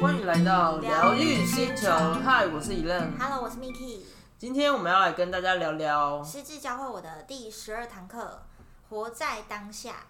欢迎来到疗愈星球，嗨，我是 Elen。Hello，我是 Miki。今天我们要来跟大家聊聊，失智教会我的第十二堂课，活在当下。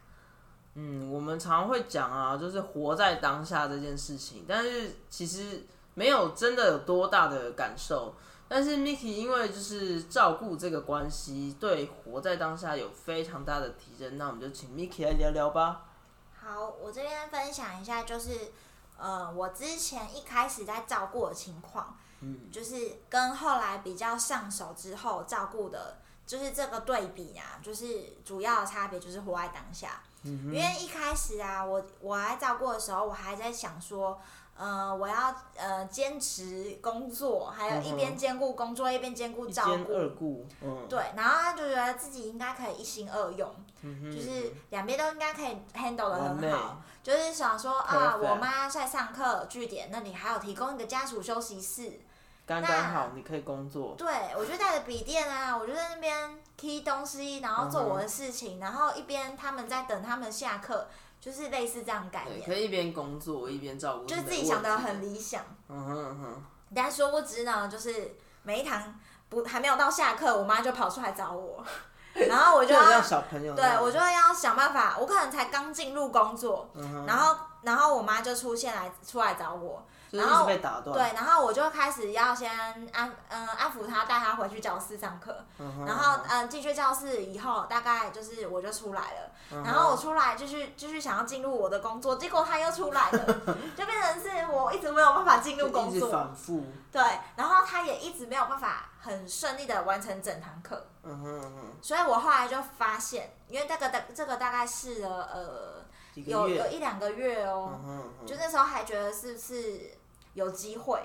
嗯，我们常会讲啊，就是活在当下这件事情，但是其实没有真的有多大的感受。但是 Miki 因为就是照顾这个关系，对活在当下有非常大的提升，那我们就请 Miki 来聊聊吧。好，我这边分享一下，就是呃，我之前一开始在照顾的情况，嗯，就是跟后来比较上手之后照顾的，就是这个对比啊，就是主要的差别就是活在当下。因为一开始啊，我我来照顾的时候，我还在想说，呃，我要呃坚持工作，还有一边兼顾工作，一边兼顾照顾。兼二顾，嗯，对，然后他就觉得自己应该可以一心二用，嗯就是两边都应该可以 handle 的很好。就是想说啊，我妈在上课据点那里还有提供一个家属休息室，刚刚好，你可以工作，对我就带着笔电啊，我就在那边 key 东西，然后做我的事情，然后一边他们在等他们下课，就是类似这样的概对，念，可以一边工作一边照顾，就是自己想的很，理想，嗯哼嗯哼，但殊不知呢，就是每一堂不还没有到下课，我妈就跑出来找我，然后我就要就很像小朋友那对样，我就要想办法，我可能才刚进入工作，嗯，然后然后我妈就出现来出来找我，就是一直被打断，对，然后我就开始要先安嗯、安抚他，带他回去教室上课，嗯，然后嗯进去教室以后，大概就是我就出来了，嗯然后我出来继续继续想要进入我的工作，结果他又出来了，就变成是我一直没有办法进入工作，反复，对，然后他也一直没有办法很顺利的完成整堂课。嗯哼嗯哼，所以我后来就发现，因为这个的这个大概试了呃有有一两个月哦，嗯哼嗯哼。就那时候还觉得是不是有机会，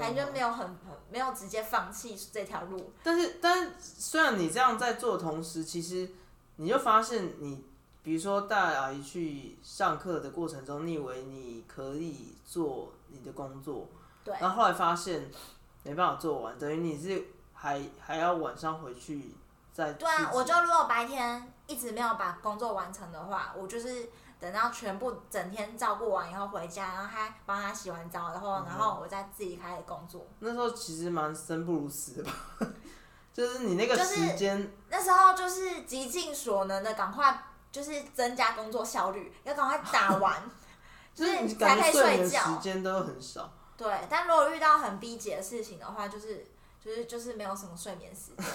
还就没有很很没有直接放弃这条路。但是，但是虽然你这样在做的同时，其实你就发现你，比如说带阿姨去上课的过程中，你以为你可以做你的工作，对。然后后来发现没办法做完，等于你是还还要晚上回去再对啊，我就如果白天一直没有把工作完成的话，我就是等到全部整天照顾完以后回家，然后他帮他洗完澡，然后然后我再自己开始工作。那时候其实蛮生不如死的吧，就是你那个就是时间，那时候就是极尽所能的赶快就是增加工作效率，要赶快打完，就是你才可以睡觉时间都很少。对，但如果遇到很逼急的事情的话，就是就是就是没有什么睡眠时间。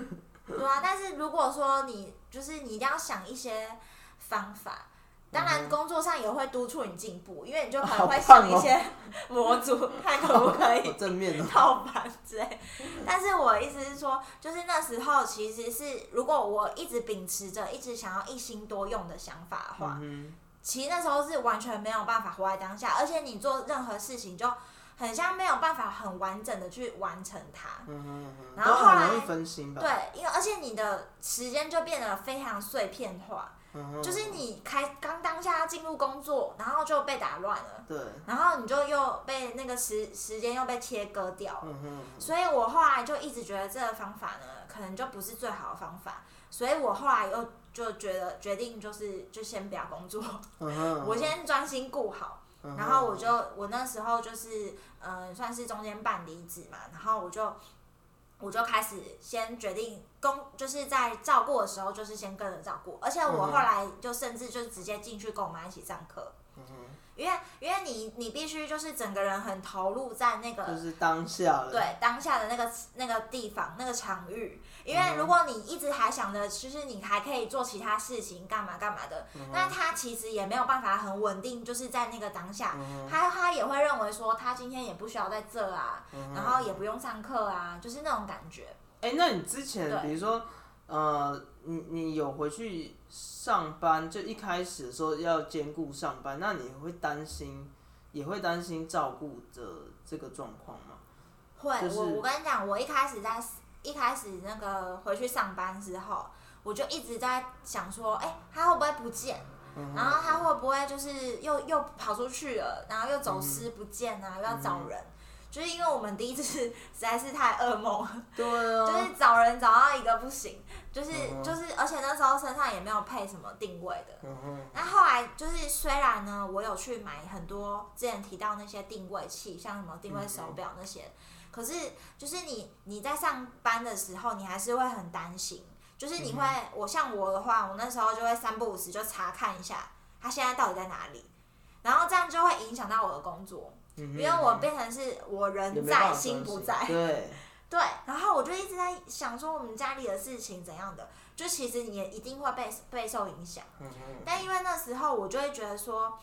对啊，但是如果说你就是你一定要想一些方法，当然工作上也会督促你进步，因为你就可能会想一些 模组，看可不可以正面哦。套版之类。但是我的意思是说，就是那时候其实是如果我一直秉持着一直想要一心多用的想法的话，嗯其实那时候是完全没有办法活在当下，而且你做任何事情就很像没有办法很完整的去完成它。哼嗯哼嗯哼，然后后来分心吧？对，因为而且你的时间就变得非常碎片化，嗯，就是你开刚当下进入工作，然后就被打乱了，对，然后你就又被那个时时间又被切割掉了。嗯哼，所以我后来就一直觉得这个方法呢，可能就不是最好的方法，所以我后来又就觉得决定就是就先不要工作，嗯哼，我先专心顾好。嗯，然后我就我那时候就是嗯、呃算是中间办离职嘛，然后我就我就开始先决定工，就是在照顾的时候就是先跟着照顾，而且我后来就甚至就直接进去跟我妈一起上课，嗯哼。因为因为你你必须就是整个人很投入在那个就是当下了，对当下的那个那个地方那个场域，因为嗯。如果你一直还想着，其实你还可以做其他事情，干嘛干嘛的，嗯那他其实也没有办法很稳定，就是在那个当下，嗯他他也会认为说他今天也不需要在这啊，嗯然后也不用上课啊，就是那种感觉。哎、那你之前比如说，呃，你你有回去上班，就一开始的时候要兼顾上班，那你会担心，也会担心照顾的这个状况吗？会，就是我我跟你讲，我一开始在一开始那个回去上班之后，我就一直在想说，哎、他会不会不见？嗯然后他会不会就是又又跑出去了，然后又走失不见啊，又要找人？就是因为我们第一次 实在是太噩梦，对 就啊，是找人人找到一个不行，就是、嗯就是，而且那时候身上也没有配什么定位的。那后来就是，虽然呢，我有去买很多之前提到那些定位器，像什么定位手表那些，可是就是你你在上班的时候，你还是会很担心，就是你会，我像我的话，我那时候就会三不五时就查看一下他现在到底在哪里，然后这样就会影响到我的工作，嗯因为我变成是我人在心不在，对，对，然后我就一直在想说我们家里的事情怎样的，就其实你也一定会被备受影响。嗯哼，但因为那时候我就会觉得说，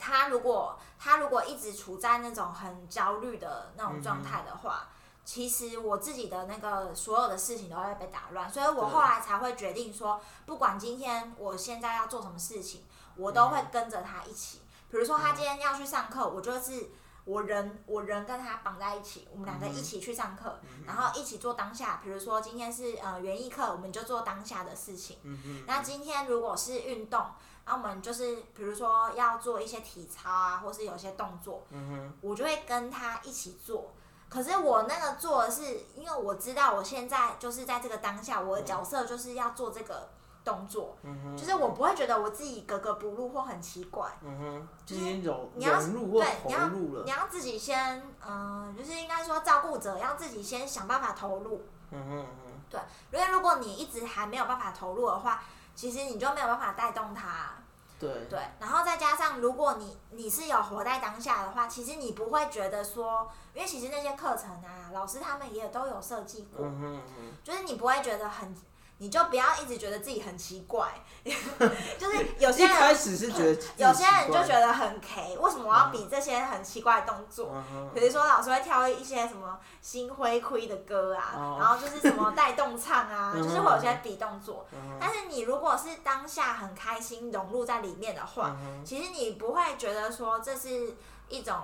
他如果他如果一直处在那种很焦虑的那种状态的话，其实我自己的那个所有的事情都会被打乱，所以我后来才会决定说，不管今天我现在要做什么事情，我都会跟着他一起。比如说他今天要去上课，我就是。我人我人跟他绑在一起，我们两个一起去上课，然后一起做当下。比如说今天是呃园艺课，我们就做当下的事情。那今天如果是运动，那我们就是比如说要做一些体操啊，或是有些动作，嗯哼，我就会跟他一起做。可是我那个做的是，因为我知道我现在就是在这个当下，我的角色就是要做这个动作，嗯哼，就是我不会觉得我自己格格不入或很奇怪。嗯哼，就就是你要融入或对你要投入了你，要自己先，嗯、就是应该说照顾者要自己先想办法投入。嗯哼，嗯对，因为如果你一直还没有办法投入的话，其实你就没有办法带动他。哼，对，对，然后再加上，如果你你是有活在当下的话，其实你不会觉得说，因为其实那些课程啊，老师他们也都有设计过，嗯哼，嗯就是你不会觉得很，你就不要一直觉得自己很奇怪，就是有，些人一开始是觉得有些人就觉得很 K，为什么我要比这些很奇怪的动作？嗯，比如说老师会挑一些什么心灰灰的歌啊，哦然后就是什么带动唱啊，嗯就是会有些比动作。但是你如果是当下很开心融入在里面的话，其实你不会觉得说这是一种，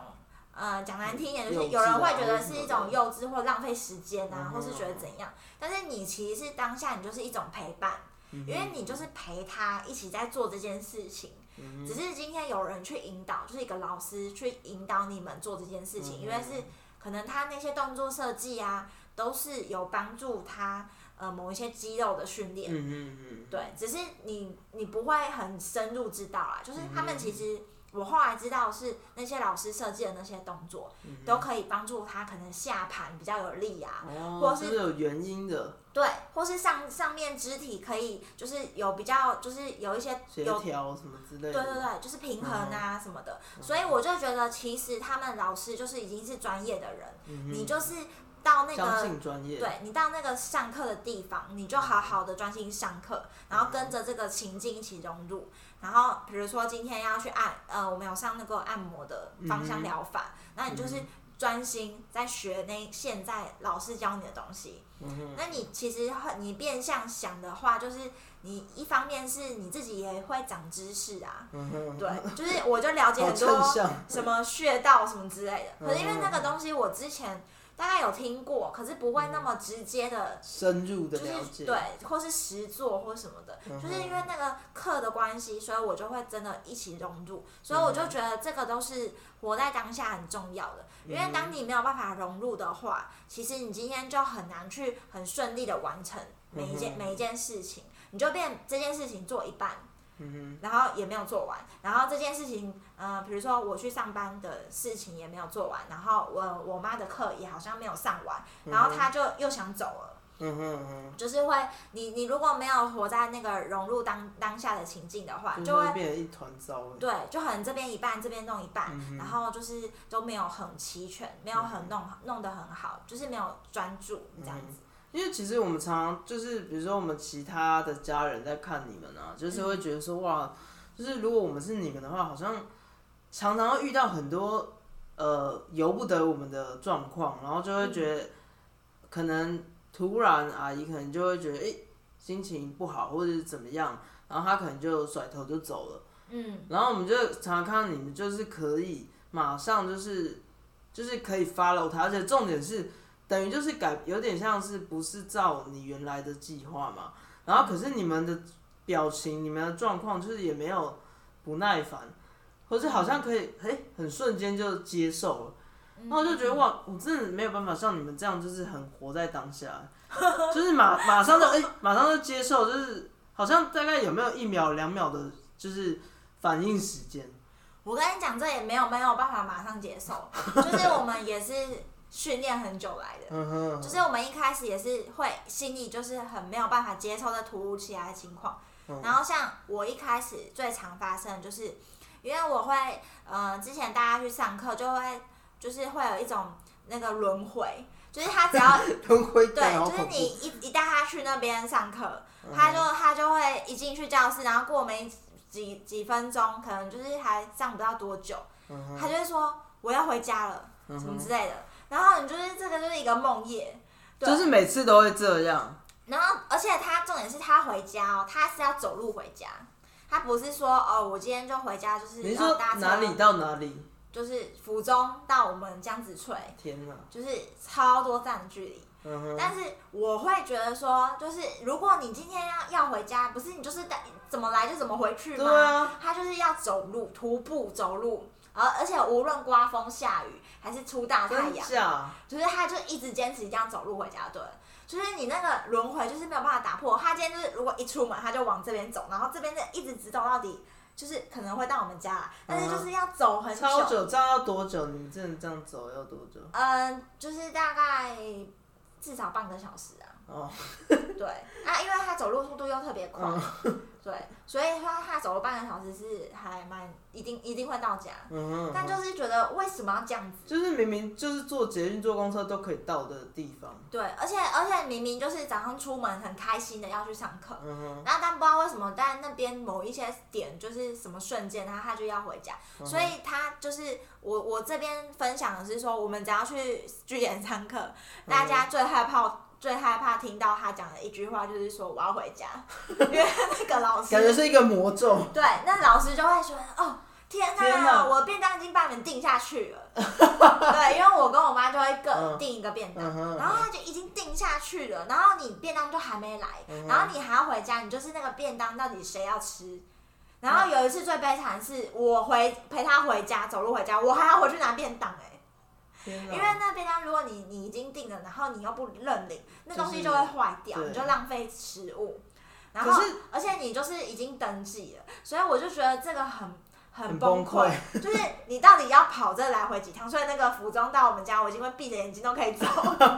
呃，讲难听一点，就是有人会啊觉得是一种幼稚或浪费时间啊，嗯或是觉得怎样。但是你其实是当下，你就是一种陪伴，因为你就是陪他一起在做这件事情。嗯只是今天有人去引导，就是一个老师去引导你们做这件事情，嗯因为是可能他那些动作设计啊，都是有帮助他呃某一些肌肉的训练。嗯嗯嗯，对，只是你你不会很深入知道啊，就是他嗯们其实我后来知道是那些老师设计的那些动作，嗯都可以帮助他可能下盘比较有力啊，哦，或是是有原因的，对，或是上上面肢体可以就是有比较就是有一些协有调什么之类的，对对对，就是平衡啊什么的，嗯。所以我就觉得其实他们老师就是已经是专业的人，嗯你就是到那相个信专业，对你到那个上课的地方，你就好好的专心上课，然后跟着这个情境一起融入。然后比如说今天要去按，呃，我们有上那个按摩的芳香疗法，那、你就是专心在学那现在老师教你的东西。嗯，那你其实很你变相想的话，就是你一方面是你自己也会长知识啊，嗯，对，就是我就了解很多，什么穴道什么之类的。可是因为嗯那个东西我之前大概有听过，可是不会那么直接的，深入的就了解，是对，或是实做或什么的，嗯就是因为那个课的关系，所以我就会真的一起融入。所以我就觉得这个都是活在当下很重要的。因为当你没有办法融入的话，其实你今天就很难去很顺利的完成每一件、嗯每一件事情，你就变这件事情做一半。嗯然后也没有做完，然后这件事情，呃，比如说我去上班的事情也没有做完，然后我我妈的课也好像没有上完，然后她就又想走了，哼，嗯哼嗯哼，就是会，你你如果没有活在那个融入当当下的情境的话，就就会会变成一团糟，对，就很这边一半，这边弄一半，嗯然后就是都没有很齐全，没有很弄弄得很好，就是没有专注这样子。因为其实我们常常就是，比如说我们其他的家人在看你们啊，就是会觉得说哇，就是如果我们是你们的话，好像常常会遇到很多呃由不得我们的状况，然后就会觉得可能突然阿姨可能就会觉得诶、心情不好或者是怎么样，然后她可能就甩头就走了。嗯然后我们就常常看到你们就是可以马上就是就是可以 follow 他，而且重点是等于就是改有点像是不是照你原来的计划嘛，然后可是你们的表情、你们的状况就是也没有不耐烦，或是好像可以嘿很瞬间就接受了，嗯然后我就觉得哇，我真的没有办法像你们这样就是很活在当下，就是马马上就哎、马上就接受，就是好像大概有没有一秒两秒的，就是反应时间。我跟你讲，这也没有没有办法马上接受，就是我们也是训练很久来的。嗯哼，就是我们一开始也是会心里就是很没有办法接受这突如其来的情况，嗯然后像我一开始最常发生的就是，因为我会呃之前大家去上课就会就是会有一种那个轮回，就是他只要 轮回对，就是。你一一带他去那边上课，嗯他就他就会一进去教室，然后过没几几分钟，可能就是还上不到多久，嗯他就会说我要回家了，什么之类的。然后你就是这个就是一个梦魇，对就是每次都会这样。然后，而且他重点是他回家哦，他是要走路回家，他不是说哦，我今天就回家，就是你是说要搭车哪里到哪里？就是府中到我们江子翠，天哪！就是超多站的距离。嗯哼，但是我会觉得说，就是如果你今天要要回家，不是你就是带怎么来就怎么回去吗？对啊，他就是要走路，徒步走路，而而且无论刮风下雨还是出大太真阳，假？就是他就一直坚持这样走路回家，对。就是你那个轮回就是没有办法打破。他今天就是如果一出门他就往这边走，然后这边就一直直走到底，就是可能会到我们家啦，但是就是要走很久超久，这样要多久？你们真的这样走要多久？嗯，就是大概至少半个小时啊。哦，对啊，因为他走路速度又特别快，嗯 对，所以说他走了半个小时是还蛮一定一定会到家，嗯哼，但就是觉得为什么要这样子？就是明明就是坐捷运、坐公车都可以到的地方。对，而且而且明明就是早上出门很开心的要去上课，然后但不知道为什么在那边某一些点就是什么瞬间，他他就要回家，嗯所以他就是我我这边分享的是说，我们只要去据点上课，大家最害怕。最害怕听到他讲的一句话就是说我要回家，因为那个老师感觉是一个魔咒。对，那老师就会说哦，天哪，我便当已经把你们订下去了。对，因为我跟我妈就会各嗯。订一个便当，嗯然后他就已经订下去了，然后你便当就还没来，嗯。然后你还要回家，你就是那个便当到底谁要吃？然后有一次最悲惨的是我回陪他回家，走路回家，我还要回去拿便当哎、因为那便当如果你你已经订了，然后你又不认领，那东西就会坏掉，对。你就浪费食物。然后，而且你就是已经登记了，所以我就觉得这个很很很崩崩溃，就是你到底要跑这来回几趟？所以那个服装到我们家，我已经会闭着眼睛都可以走，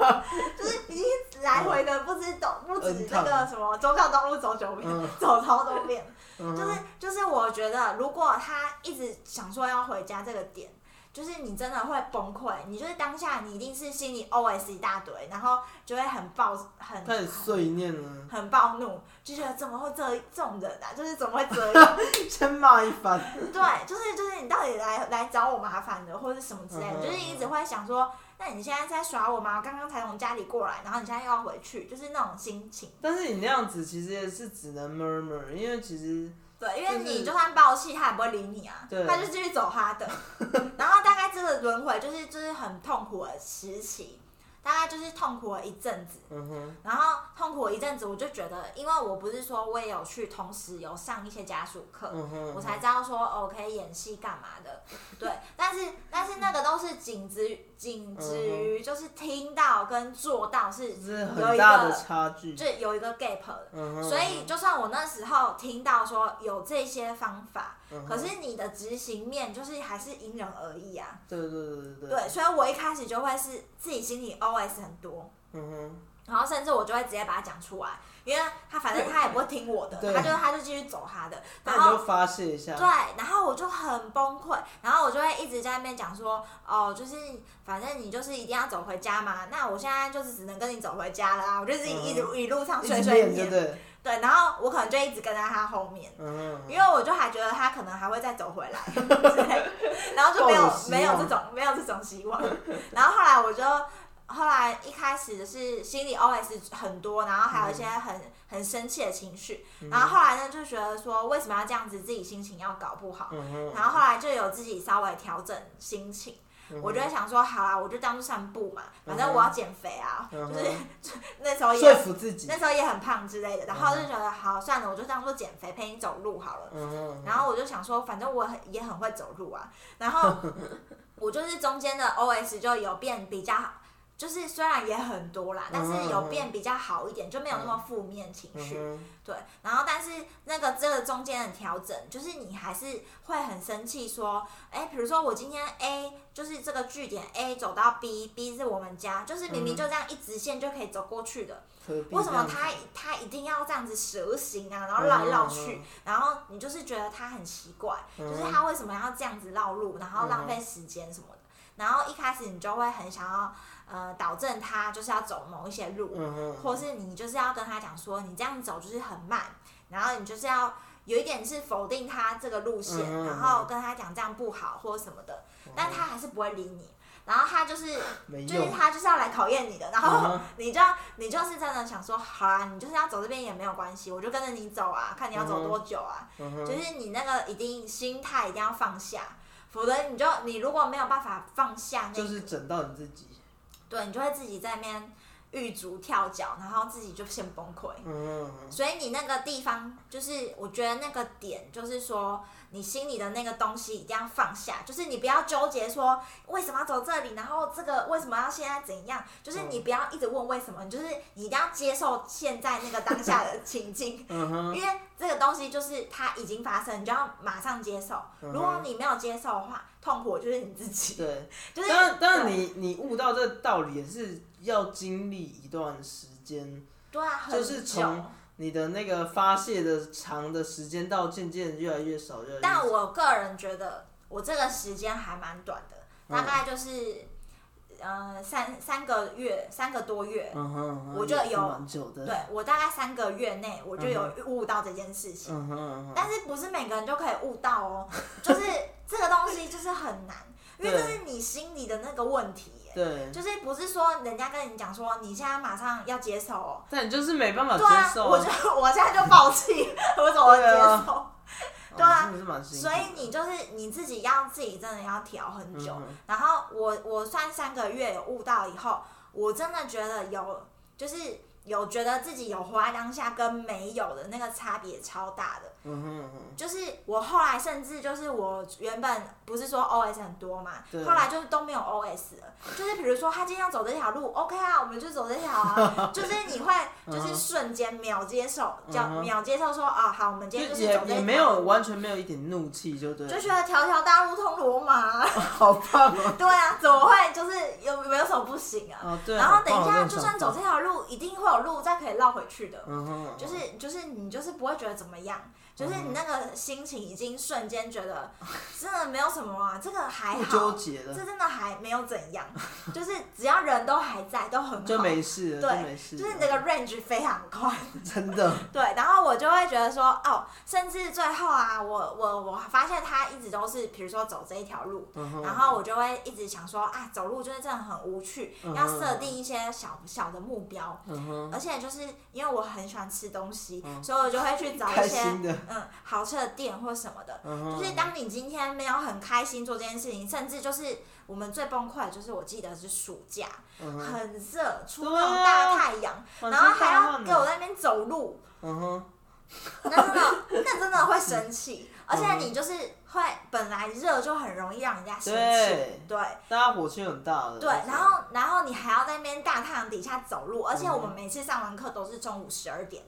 就是已经来回的不知走不止那个什么中孝东路走九遍，嗯。走超多遍。嗯。就是就是我觉得，如果他一直想说要回家这个点，就是你真的会崩溃，你就是当下你一定是心里 OS 一大堆，然后就会很暴很开始碎念了，很暴怒，就觉得怎么会这这种人啊，就是怎么会这样？先骂一番。对，就是就是你到底来来找我麻烦的，或者是什么之类的，嗯就是一直会想说，那你现在在耍我吗？刚刚才从家里过来，然后你现在又要回去，就是那种心情。但是你那样子其实也是只能 murmur，因为其实对，因为你就算爆气，他也不会理你啊，对他就继续走他的。然后这个轮回就是就是很痛苦的时期，大概就是痛苦了一阵子。嗯哼，然后痛苦了一阵子，我就觉得，因为我不是说我也有去同时有上一些家属课，嗯哼，我才知道说哦可以演戏干嘛的，对，但是但是那个都是仅止于仅止于就是听到跟做到是是有很一个大的差距。就有一个 gap 的，嗯，所以就算我那时候听到说有这些方法，嗯可是你的执行面就是还是因人而异啊，对对对对对，对，所以我一开始就会是自己心里 OS 很多，嗯哼，然后甚至我就会直接把它讲出来，因为他反正他也不会听我的，他就他就继续走他的，那然后你就发泄一下。对，然后我就很崩溃，然后我就会一直在那边讲说，哦，就是反正你就是一定要走回家嘛，那我现在就是只能跟你走回家了啊，我就自己一路、一路上嗯一直碎碎念，练对然后我可能就一直跟在他后面。嗯，因为我就还觉得他可能还会再走回来 之类，然后就没有没有这种没有这种希望。然后后来我就后来一开始是心里 OS 很多，然后还有一些很很生气的情绪。然后后来呢就觉得说为什么要这样子，自己心情要搞不好。嗯，然后后来就有自己稍微调整心情，我就会想说，好啦，我就当做散步嘛，反正我要减肥啊，就是那时候说也服自己那。时候也很胖之类的，然后就觉得好算了，我就当做减肥陪你走路好了。然后我就想说，反正我很也很会走路啊，然后我就是中间的 OS 就有变比较就是虽然也很多啦，但是有变比较好一点，就没有那么负面情绪。对，然后但是那个这个中间的调整，就是你还是会很生气，说，哎，比如说我今天 A 就是这个据点 A 走到 B，B 是我们家，就是明明就这样一直线就可以走过去的，为什么他他一定要这样子蛇形啊，然后绕来绕去，然后你就是觉得他很奇怪，就是他为什么要这样子绕路，然后浪费时间什么的，然后一开始你就会很想要。呃，导正他就是要走某一些路，或是你就是要跟他讲说，你这样走就是很慢，然后你就是要有一点是否定他这个路线，然后跟他讲这样不好或者什么的，但他还是不会理你，然后他就是 就是他就是要来考验你的，然后 你就要你就是真的想说，好啊，你就是要走这边也没有关系，我就跟着你走啊，看你要走多久啊，就是你那个一定心态一定要放下，否则你就你如果没有办法放下，就是整到你自己。对你就会自己在那边玉足跳脚，然后自己就先崩溃。嗯，所以你那个地方就是，我觉得那个点就是说。你心里的那个东西一定要放下，就是你不要纠结说为什么要走这里，然后这个为什么要现在怎样，就是你不要一直问为什么，就是你一定要接受现在那个当下的情境，因为这个东西就是它已经发生，你就要马上接受。如果你没有接受的话，痛苦就是你自己。对，就是当然，当然你你悟到这个道理也是要经历一段时间。对啊，就是从。你的那个发泄的长的时间到渐渐越来越少，越来越。但我个人觉得，我这个时间还蛮短的，大概就是，呃，三三个月，三个多月，我就有，对，我大概三个月内我就有悟到这件事情。但是不是每个人都可以悟到哦，就是这个东西就是很难，因为这是你心里的那个问题。对，就是不是说人家跟你讲说你现在马上要接受哦，但你就是没办法接受，我就我现在就放弃，我怎么接受？对啊，所以你就是你自己要自己真的要调很久，然后我我算三个月有悟到以后，我真的觉得有就是有觉得自己有活在当下跟没有的那个差别超大的。嗯哼就是我后来甚至就是我原本不是说 O S 很多嘛，后来就是都没有 O S 了。就是比如说他今天要走这条路，OK 啊，我们就走这条啊。就是你会就是瞬间秒接受，叫秒接受说啊好，我们今天就是走这条。也没有完全没有一点怒气，就对。就觉得条条大路通罗马，好棒哦。对啊，怎么会就是有没有什么不行啊？哦对。然后等一下，就算走这条路，一定会有路再可以绕回去的。嗯哼。就是就是你就是不会觉得怎么样。就是你那个心情已经瞬间觉得 真的没有什么啊，这个还好，纠结了。这真的还没有怎样，就是只要人都还在，都很好，就没事，对，就是你这个 range 非常宽，真的。对，然后我就会觉得说，哦，甚至最后啊，我我我发现他一直都是，比如说走这一条路，然后我就会一直想说，啊，走路就是真的很无趣，要设定一些小小的目标，而且就是因为我很喜欢吃东西，所以我就会去找一些。嗯，豪车的店或什么的，就是当你今天没有很开心做这件事情，甚至就是我们最崩溃，就是我记得是暑假，很热，出那种大太阳，然后还要给我在那边走路，那真的，那真的会生气，而且你就是会本来热就很容易让人家生气，对，大家火气很大的，对，然后然后你还要在那边大太阳底下走路，而且我们每次上完课都是中午十二点。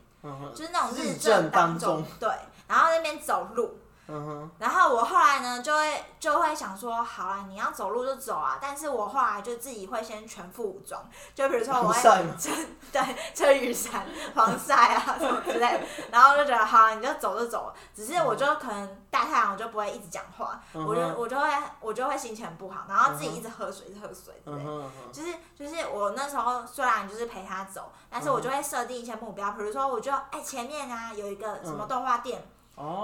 就是那种日正当中，对，边走路，然后我后来呢，就会就会想说，好啊，你要走路就走啊，但是我后来就自己会先全副武装，就比如说我会 撑，对，撑雨伞、防晒啊什么之类的，然后就觉得好啊，你就走就走，只是我就可能大太阳，我就不会一直讲话，我就我就会我就会心情不好，然后自己一直喝水，喝水，之类，就是就是我那时候虽然就是陪他走。但是我就会设定一些目标，比如说，我就哎前面啊有一个什么动画店，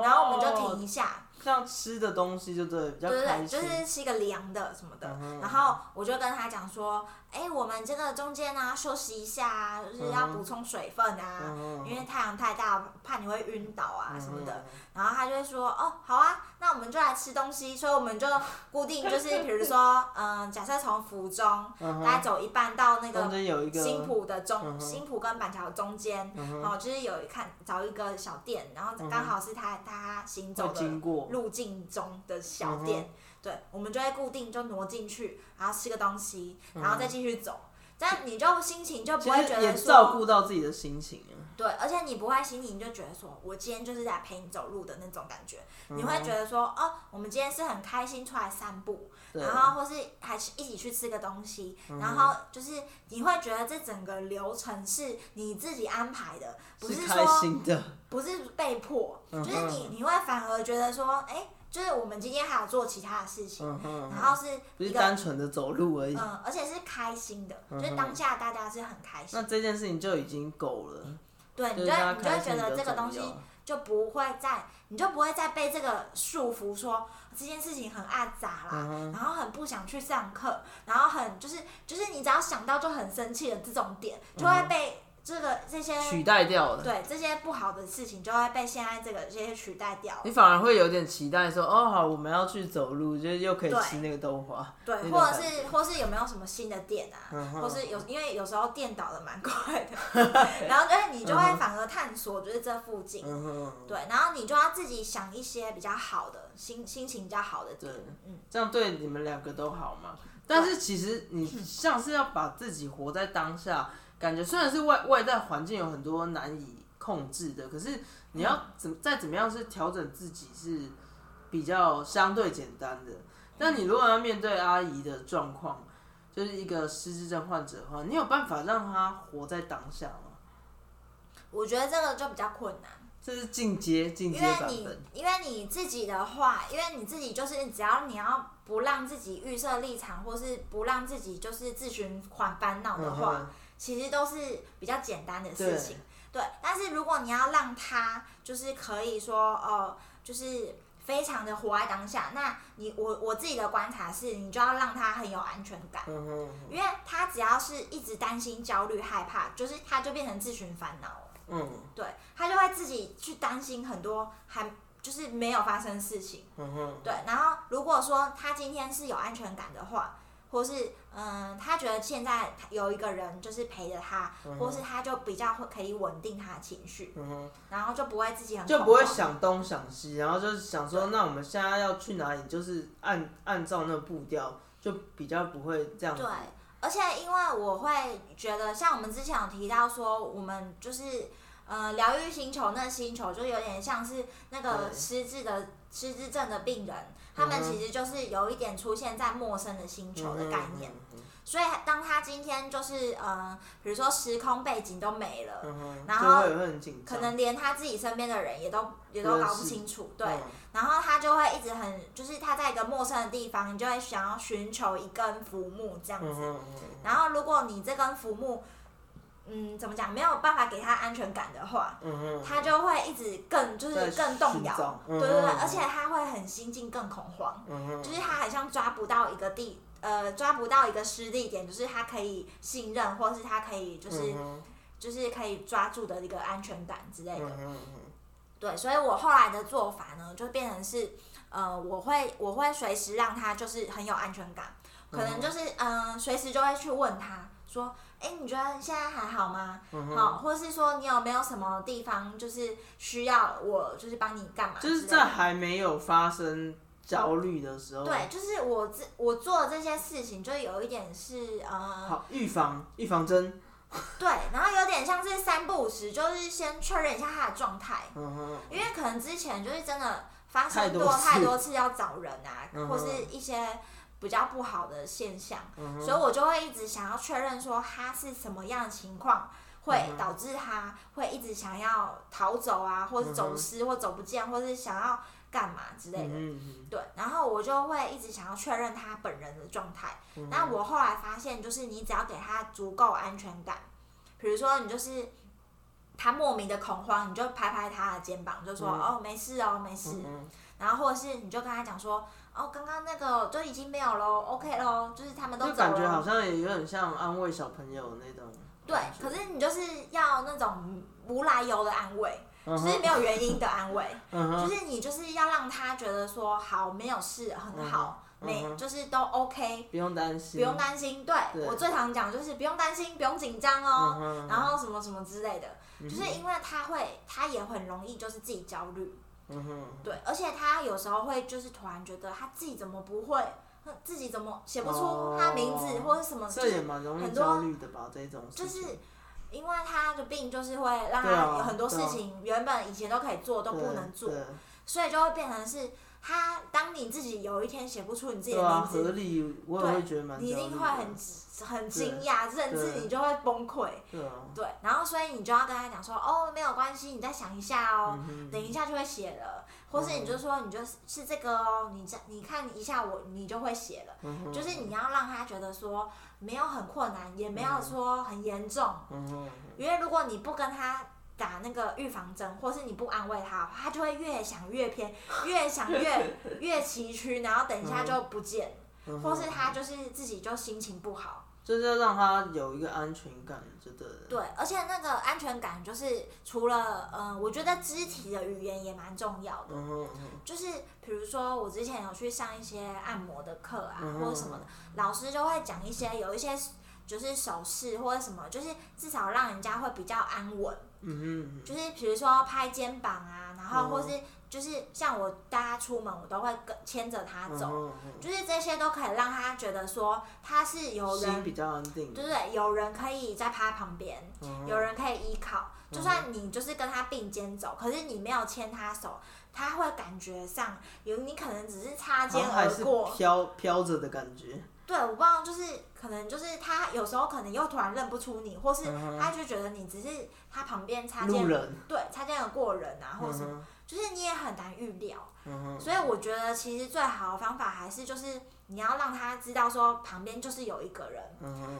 然后我们就停一下。像吃的东西就对，对对，就是吃一个凉的什么的。然后我就跟他讲说，哎，我们这个中间呢休息一下啊，就是要补充水分啊，因为太阳太大，怕你会晕倒啊什么的。然后他就会说，哦，好啊，那我们就来吃东西。所以我们就固定就是，比如说，嗯，假设从福中大概走一半到那个新浦的中，新浦跟板桥中间，哦，就是有一看找一个小店，然后刚好是他他行走的路径中的小店，对，我们就会固定就挪进去，然后吃个东西，然后再继续走。这样你就心情就不会觉得照，顾到自己的心情啊。对，而且你不会心情就觉得说，我今天就是在陪你走路的那种感觉，嗯你会觉得说，哦，我们今天是很开心出来散步，然后或是还是一起去吃个东西，嗯然后就是你会觉得这整个流程是你自己安排的，不是说心的，不是被迫，嗯就是你你会反而觉得说，哎、就是我们今天还有做其他的事情，嗯哼，然后是不是一个单纯的走路而已。嗯，而且是开心的，嗯就是当下大家是很开心那，这件事情就已经够了，对，你就会你就会觉得这个东西。就不会再，你就不会再被这个束缚说这件事情很阿杂啦，嗯然后很不想去上课，然后很就是就是你只要想到就很生气的这种点，就会被这个这些取代掉了。对这些不好的事情就会被现在这个这些取代掉。你反而会有点期待说，哦，好，我们要去走路，就是又可以吃那个豆花。对或者是或是有没有什么新的店啊，嗯或是有因为有时候店倒的蛮快的，然后就是你就会反而探索就是这附近，嗯，对，然后你就要自己想一些比较好的心心情比较好的点对，嗯，这样对你们两个都好嘛。但是其实你 像是要把自己活在当下，感觉虽然是外外在环境有很多难以控制的，可是你要怎再怎么样是调整自己是比较相对简单的。但你如果要面对阿姨的状况，就是一个失智症患者的话，你有办法让她活在当下吗？我觉得这个就比较困难。这是进阶进阶因为你版本。因为你自己的话，因为你自己就是只要你要不让自己预设立场，或是不让自己就是自寻烦烦恼的嗯话，哼其实都是比较简单的事情。对，但是如果你要让他就是可以说哦、就是非常的活在当下，那你我我自己的观察是，你就要让他很有安全感。因为他只要是一直担心、焦虑、害怕，就是他就变成自寻烦恼了。嗯对他就会自己去担心很多还就是没有发生事情。嗯哼，对，然后如果说他今天是有安全感的话，或是嗯，他觉得现在有一个人就是陪着他，或是他就比较会可以稳定他的情绪。然后就不会自己很就不会。想东想西，然后就是想说，那我们现在要去哪里，就是按按照那个步调，就比较不会这样子。对，而且因为我会觉得，像我们之前有提到说，我们就是呃，疗愈星球那个星球就有点像是那个失智的失智症的病人，他们其实就是有一点出现在陌生的星球的概念。所以当他今天就是呃，比如说时空背景都没了，嗯，然后可能连他自己身边的人也都也都搞不清楚，对。嗯然后他就会一直很，就是他在一个陌生的地方，你就会想要寻求一根浮木这样子。然后如果你这根浮木，嗯，怎么讲，没有办法给他安全感的话，他就会一直更就是更动摇。对对对，嗯而且他会很心境更恐慌，嗯，就是他好像抓不到一个地。呃，抓不到一个失地点，就是他可以信任，或是他可以就是、嗯就是可以抓住的一个安全感之类的。对，所以我后来的做法呢，就变成是，呃，我会我会随时让他就是很有安全感，可能就是嗯、呃随时就会去问他说，哎，你觉得现在还好吗？好，或是说你有没有什么地方就是需要我就是帮你干嘛？就是在还没有发生焦虑的时候，对，就是我这我做的这些事情，就有一点是呃，好预防预防针，对，然后有点像是三不五时，就是先确认一下他的状态，嗯哼，因为可能之前就是真的发生过太多次要找人啊，嗯或是一些比较不好的现象，嗯所以我就会一直想要确认说他是什么样的情况。会导致他会一直想要逃走啊，或是走失，或走不见，或是想要干嘛之类的。对，然后我就会一直想要确认他本人的状态。嗯那我后来发现，就是你只要给他足够安全感，比如说你就是他莫名的恐慌，你就拍拍他的肩膀，就说、嗯哦没事哦没事，嗯然后或者是你就跟他讲说哦刚刚那个就已经没有喽，OK 喽，就是他们都就走了。感觉好像也有点像安慰小朋友那种对感，觉。可是你就是要那种无来由的安慰，就是没有原因的安慰。嗯哼就是你就是要让他觉得说好没有事很好，没、就是都 OK，不用担心，不用担心。对对我最常讲就是不用担心，不用紧张哦，嗯哼然后什么什么之类的，嗯就是因为他会，他也很容易就是自己焦虑，嗯哼，对，而且他有时候会就是突然觉得他自己怎么不会自己怎么写不出他名字或者什么，这也蛮容易焦虑的吧？这种就是因为他的病，就是会让他有很多事情原本以前都可以做都不能做，所以就会变成是。他当你自己有一天写不出你自己的名字，合理，我也会觉得蛮你一定会很很惊讶，甚至你就会崩溃。对，然后所以你就要跟他讲说，哦，没有关系，你再想一下哦，等一下就会写了，或是你就说你就是这个哦，你这你看一下我，你就会写了。就是你要让他觉得说没有很困难，也没有说很严重。因为如果你不跟他。打那个预防针，或是你不安慰他，他就会越想越偏，越想越越崎岖，然后等一下就不见，或是他就是自己就心情不好。就是要让他有一个安全感，觉得。对，而且那个安全感就是除了，嗯，我觉得肢体的语言也蛮重要的。嗯就是比如说，我之前有去上一些按摩的课啊，或者什么的，老师就会讲一些，有一些就是手势或者什么，就是至少让人家会比较安稳。嗯就是比如说拍肩膀啊，然后或是就是像我大家出门，我都会跟牵着他走，就是这些都可以让他觉得说他是有人比较安定，对对，有人可以在他旁边，有人可以依靠，就算你就是跟他并肩走，可是你没有牵他手，他会感觉上有你可能只是擦肩而过，飘飘着的感觉。对，我不知道，就是可能就是他有时候可能又突然认不出你，或是他就觉得你只是他旁边擦肩，对，擦肩而过人啊，或者什么，就是你也很难预料。所以我觉得其实最好的方法还是就是你要让他知道说旁边就是有一个人，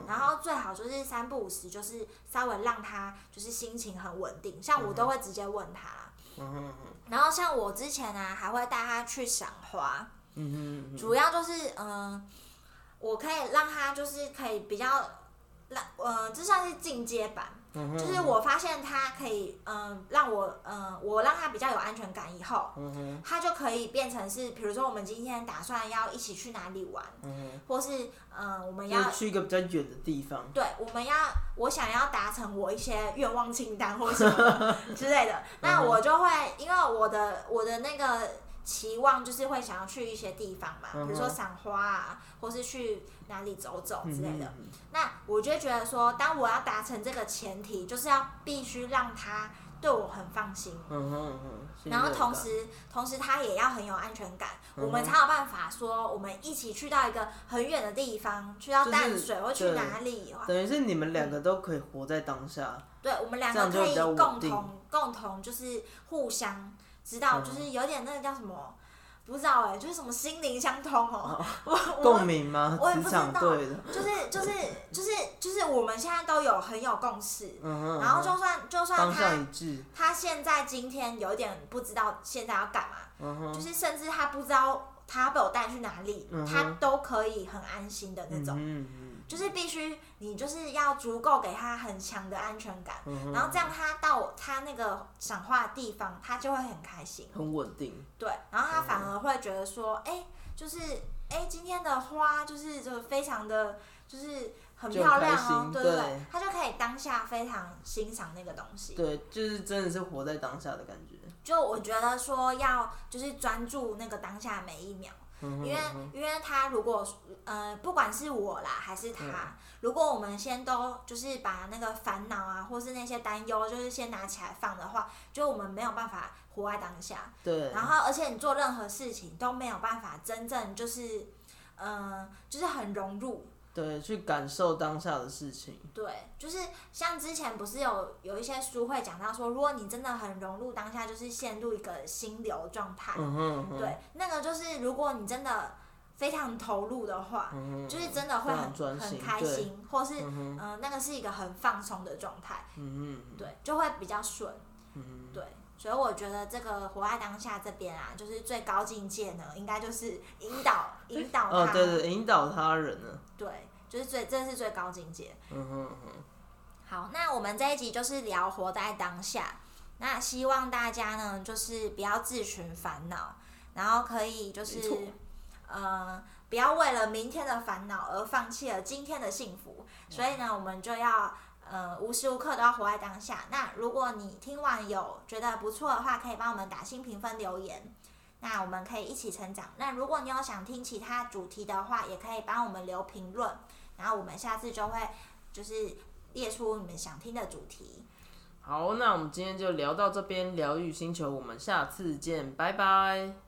然后最好就是三不五时就是稍微让他就是心情很稳定，像我都会直接问他。然后像我之前呢还会带他去赏花，主要就是嗯。我可以让他就是可以比较，让呃，这算是进阶版，就是我发现他可以嗯让我嗯我让他比较有安全感以后，他就可以变成是，比如说我们今天打算要一起去哪里玩，或是嗯我们要去一个比较远的地方，对，我们要我想要达成我一些愿望清单或什么 之类的，那我就会因为我的我的那个。期望就是会想要去一些地方嘛，比如说赏花啊，或是去哪里走走之类的。那我就觉得说，当我要达成这个前提，就是要必须让他对我很放心。嗯哼嗯。然后同时，同时他也要很有安全感，我们才有办法说，我们一起去到一个很远的地方，去到淡水或去哪里。等于是你们两个都可以活在当下。对，我们两个可以共同共同就是互相。知道，就是有点那个叫什么，不知道哎，就是什么心灵相通哦，共鸣吗？我也不知道，就是就是就是就是我们现在都有很有共识，然后就算就算他他现在今天有点不知道现在要干嘛，就是甚至他不知道他要被我带去哪里，他都可以很安心的那种。就是必须你就是要足够给他很强的安全感，然后这样他到他那个赏花的地方，他就会很开心，很稳定。对，然后他反而会觉得说，哎，就是哎，今天的花就是就非常的，就是很漂亮哦，对对，他就可以当下非常欣赏那个东西。对，就是真的是活在当下的感觉。就我觉得说要就是专注那个当下每一秒。因为，因为他如果，呃，不管是我啦还是他，如果我们先都就是把那个烦恼啊，或是那些担忧，就是先拿起来放的话，就我们没有办法活在当下。对。然后，而且你做任何事情都没有办法真正就是，嗯，就是很融入。对，去感受当下的事情。对，就是像之前不是有有一些书会讲到说，如果你真的很融入当下，就是陷入一个心流状态。嗯哼。对，那个就是如果你真的非常投入的话，就是真的会很很开心，或是嗯，那个是一个很放松的状态。嗯嗯。对，就会比较顺。嗯对，所以我觉得这个活在当下这边啊，就是最高境界呢，应该就是引导 引导他。哦，对对，引导他人呢。对，就是最，这是最高境界。嗯哼哼。好，那我们这一集就是聊活在当下。那希望大家呢，就是不要自寻烦恼，然后可以就是，呃，不要为了明天的烦恼而放弃了今天的幸福。所以呢，我们就要呃无时无刻都要活在当下。那如果你听完有觉得不错的话，可以帮我们打新评分留言。那我们可以一起成长。那如果你有想听其他主题的话，也可以帮我们留评论，然后我们下次就会就是列出你们想听的主题。好，那我们今天就聊到这边，疗愈星球，我们下次见，拜拜。